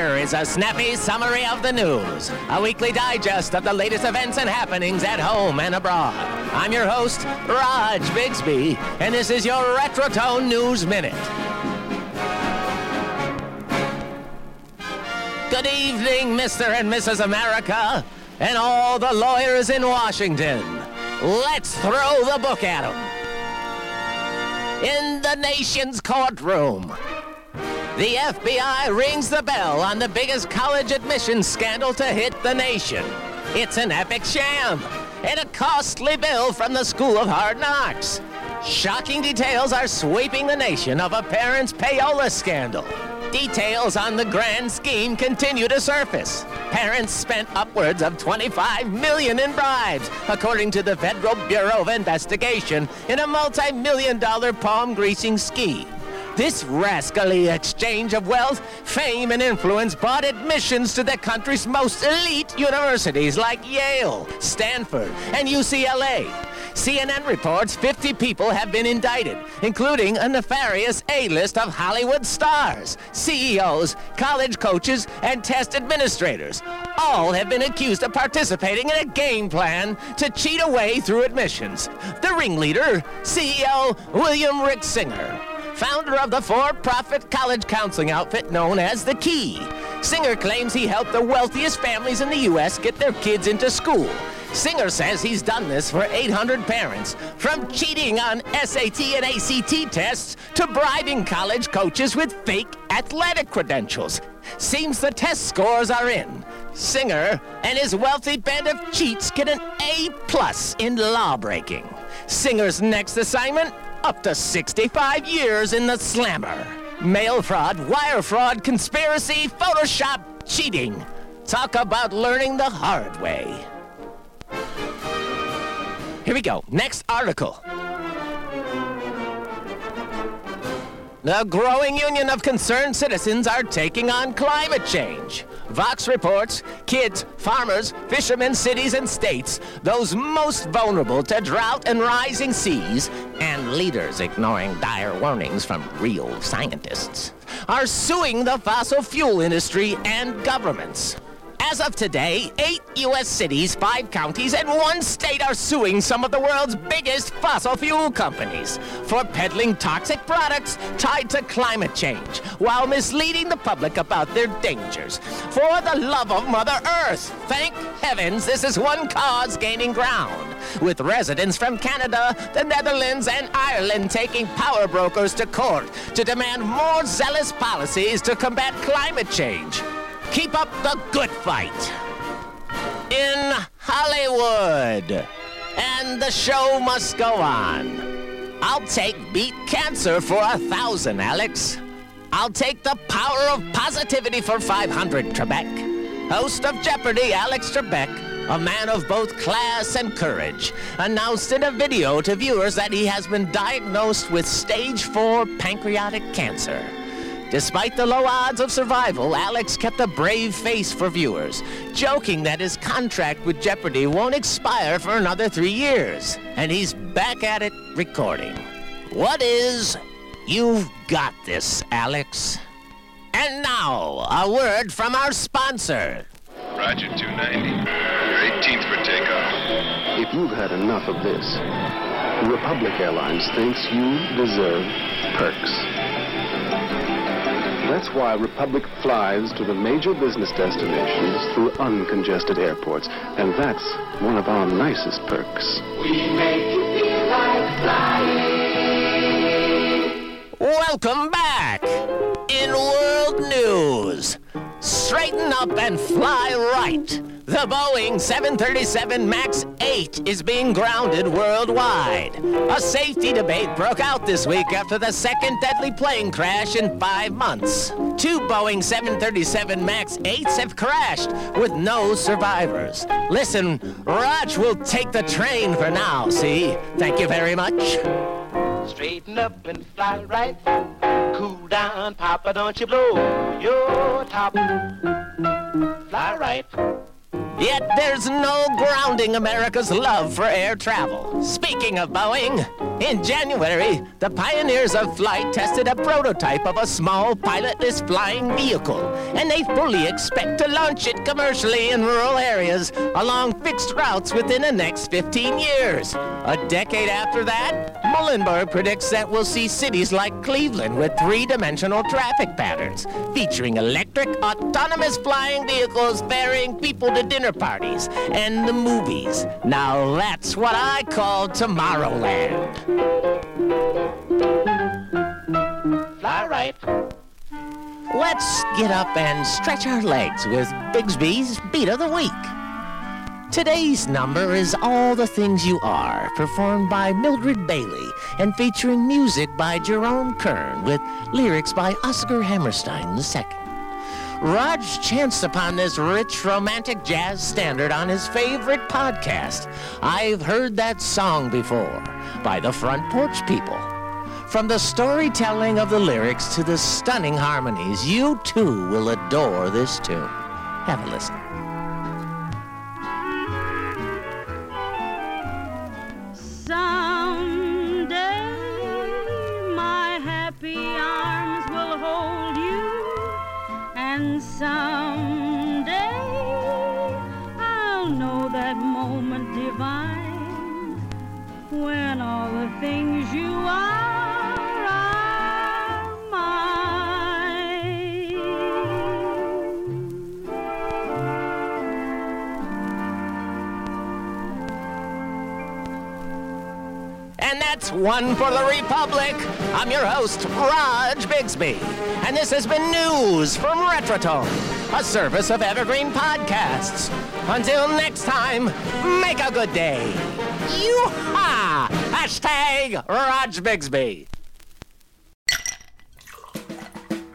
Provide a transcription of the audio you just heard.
Here is a snappy summary of the news, a weekly digest of the latest events and happenings at home and abroad. I'm your host, Raj Bigsby, and this is your Retrotone News Minute. Good evening, Mr. and Mrs. America, and all the lawyers in Washington. Let's throw the book at 'em. In the nation's courtroom, the FBI rings the bell on the biggest college admissions scandal to hit the nation. It's an epic sham and a costly bill from the School of Hard Knocks. Shocking details are sweeping the nation of a parent's payola scandal. Details on the grand scheme continue to surface. Parents spent upwards of 25 million in bribes, according to the Federal Bureau of Investigation, in a multi-million dollar palm greasing scheme. This rascally exchange of wealth, fame, and influence bought admissions to the country's most elite universities like Yale, Stanford, and UCLA. CNN reports 50 people have been indicted, including a nefarious A-list of Hollywood stars, CEOs, college coaches, and test administrators. All have been accused of participating in a game plan to cheat away through admissions. The ringleader, CEO William Rick Singer, founder of the for-profit college counseling outfit known as The Key. Singer claims he helped the wealthiest families in the U.S. get their kids into school. Singer says he's done this for 800 parents, from cheating on SAT and ACT tests to bribing college coaches with fake athletic credentials. Seems the test scores are in. Singer and his wealthy band of cheats get an A plus in lawbreaking. Singer's next assignment? Up to 65 years in the slammer. Mail fraud, wire fraud, conspiracy, Photoshop, cheating. Talk about learning the hard way. Here we go. Next article. The growing union of concerned citizens are taking on climate change. Vox reports kids, farmers, fishermen, cities, and states, those most vulnerable to drought and rising seas, leaders ignoring dire warnings from real scientists, are suing the fossil fuel industry and governments. As of today, eight U.S. cities, five counties, and one state are suing some of the world's biggest fossil fuel companies for peddling toxic products tied to climate change while misleading the public about their dangers. For the love of Mother Earth, thank heavens this is one cause gaining ground, with residents from Canada, the Netherlands, and Ireland taking power brokers to court to demand more zealous policies to combat climate change. Keep up the good fight. In Hollywood. And the show must go on. I'll take Beat Cancer for a thousand, Alex. I'll take the power of positivity for 500, Trebek. Host of Jeopardy, Alex Trebek, a man of both class and courage, announced in a video to viewers that he has been diagnosed with stage 4 pancreatic cancer. Despite the low odds of survival, Alex kept a brave face for viewers, joking that his contract with Jeopardy won't expire for another three years. And he's back at it recording. What is You've Got This, Alex? And now, a word from our sponsor. Roger 290. Your 18th for takeoff. If you've had enough of this, Republic Airlines thinks you deserve perks. That's why Republic flies to the major business destinations through uncongested airports. And that's one of our nicest perks. We make you feel like flying. Welcome back! In world news, straighten up and fly right. The Boeing 737 MAX 8 is being grounded worldwide. A safety debate broke out this week after the second deadly plane crash in five months. Two Boeing 737 MAX 8s have crashed with no survivors. Listen, Raj will take the train for now, see? Thank you very much. Straighten up and fly right. Cool down, Papa, don't you blow your top. Fly right. Yet there's no grounding America's love for air travel. Speaking of Boeing, in January, the pioneers of flight tested a prototype of a small pilotless flying vehicle, and they fully expect to launch it commercially in rural areas along fixed routes within the next 15 years. A decade after that, Muilenburg predicts that we'll see cities like Cleveland with three-dimensional traffic patterns, featuring electric, autonomous flying vehicles ferrying people to dinner parties and the movies. Now that's what I call Tomorrowland. All right. Let's get up and stretch our legs with Bigsby's Beat of the Week. Today's number is All the Things You Are, performed by Mildred Bailey and featuring music by Jerome Kern with lyrics by Oscar Hammerstein II. Raj chanced upon this rich romantic jazz standard on his favorite podcast. I've heard that song before by the Front Porch People. From the storytelling of the lyrics to the stunning harmonies, you too will adore this tune. Have a listen. And someday I'll know that moment divine when all the things you are And that's one for the Republic. I'm your host, Raj Bigsby. And this has been news from Retrotone, a service of Evergreen Podcasts. Until next time, make a good day. Yoo-ha! Hashtag Raj Bigsby.